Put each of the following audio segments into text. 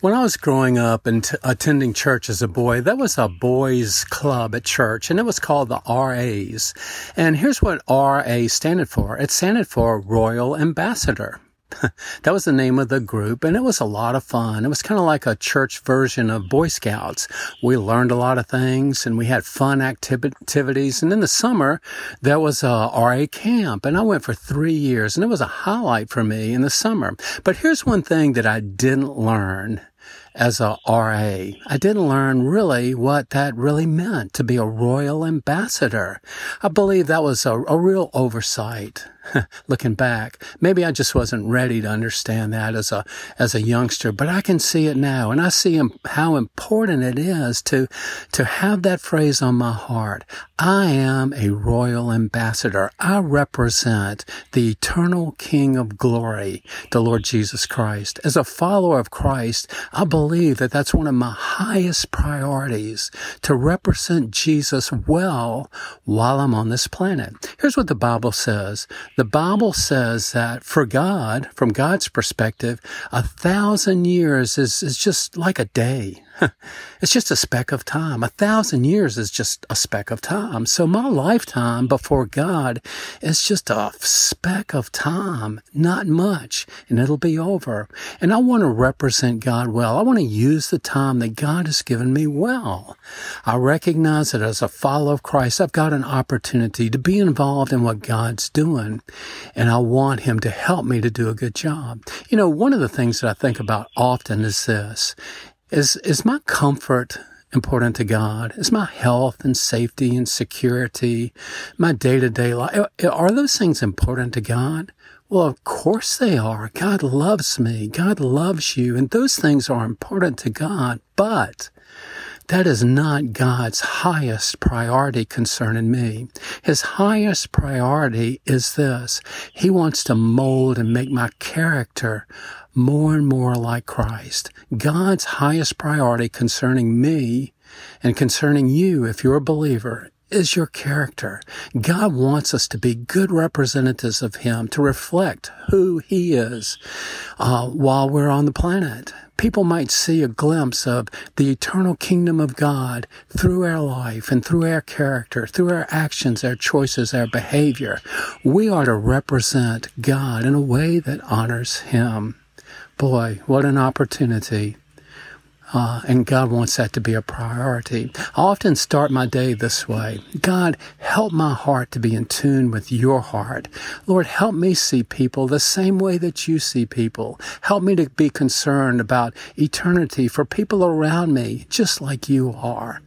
When I was growing up and t- attending church as a boy, there was a boys club at church and it was called the RAs. And here's what RA standed for. It standed for Royal Ambassador. that was the name of the group and it was a lot of fun. It was kind of like a church version of Boy Scouts. We learned a lot of things and we had fun activities. And in the summer, there was a RA camp and I went for three years and it was a highlight for me in the summer. But here's one thing that I didn't learn as a RA. I didn't learn really what that really meant to be a royal ambassador. I believe that was a, a real oversight. looking back. Maybe I just wasn't ready to understand that as a as a youngster, but I can see it now, and I see how important it is to to have that phrase on my heart. I am a royal ambassador. I represent the eternal King of glory, the Lord Jesus Christ. As a follower of Christ, I believe that that's one of my highest priorities to represent Jesus well while I'm on this planet. Here's what the Bible says. The Bible says that for God, from God's perspective, a thousand years is, is just like a day. it's just a speck of time. A thousand years is just a speck of time. So my lifetime before God is just a speck of time, not much, and it'll be over. And I want to represent God well. I want to use the time that God has given me well. I recognize that as a follower of Christ, I've got an opportunity to be involved in what God's doing, and I want Him to help me to do a good job. You know, one of the things that I think about often is this is, is my comfort important to God? Is my health and safety and security, my day to day life, are those things important to God? Well, of course they are. God loves me. God loves you. And those things are important to God. But that is not God's highest priority concerning me. His highest priority is this. He wants to mold and make my character more and more like Christ. God's highest priority concerning me and concerning you, if you're a believer, is your character. God wants us to be good representatives of Him, to reflect who He is uh, while we're on the planet. People might see a glimpse of the eternal kingdom of God through our life and through our character, through our actions, our choices, our behavior. We are to represent God in a way that honors Him. Boy, what an opportunity uh, and God wants that to be a priority. I often start my day this way. God, help my heart to be in tune with your heart. Lord, help me see people the same way that you see people. Help me to be concerned about eternity for people around me, just like you are.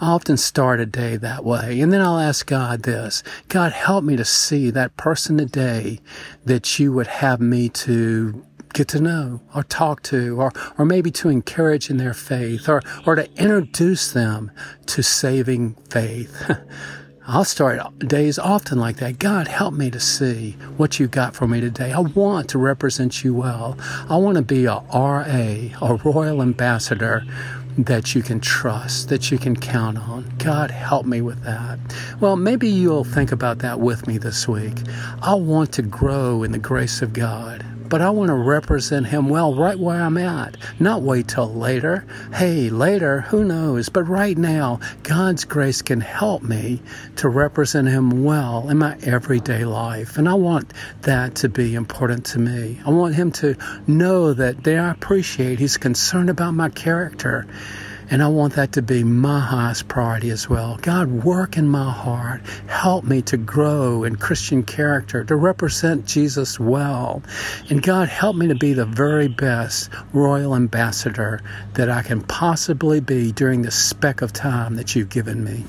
I often start a day that way. And then I'll ask God this God, help me to see that person today that you would have me to get to know or talk to or, or maybe to encourage in their faith or, or to introduce them to saving faith. I'll start days often like that. God, help me to see what you got for me today. I want to represent you well. I want to be a RA, a royal ambassador that you can trust, that you can count on. God, help me with that. Well, maybe you'll think about that with me this week. I want to grow in the grace of God but I want to represent him well right where I'm at, not wait till later. Hey, later, who knows? But right now, God's grace can help me to represent him well in my everyday life. And I want that to be important to me. I want him to know that they appreciate he's concerned about my character and I want that to be my highest priority as well. God, work in my heart. Help me to grow in Christian character, to represent Jesus well. And God, help me to be the very best royal ambassador that I can possibly be during the speck of time that you've given me.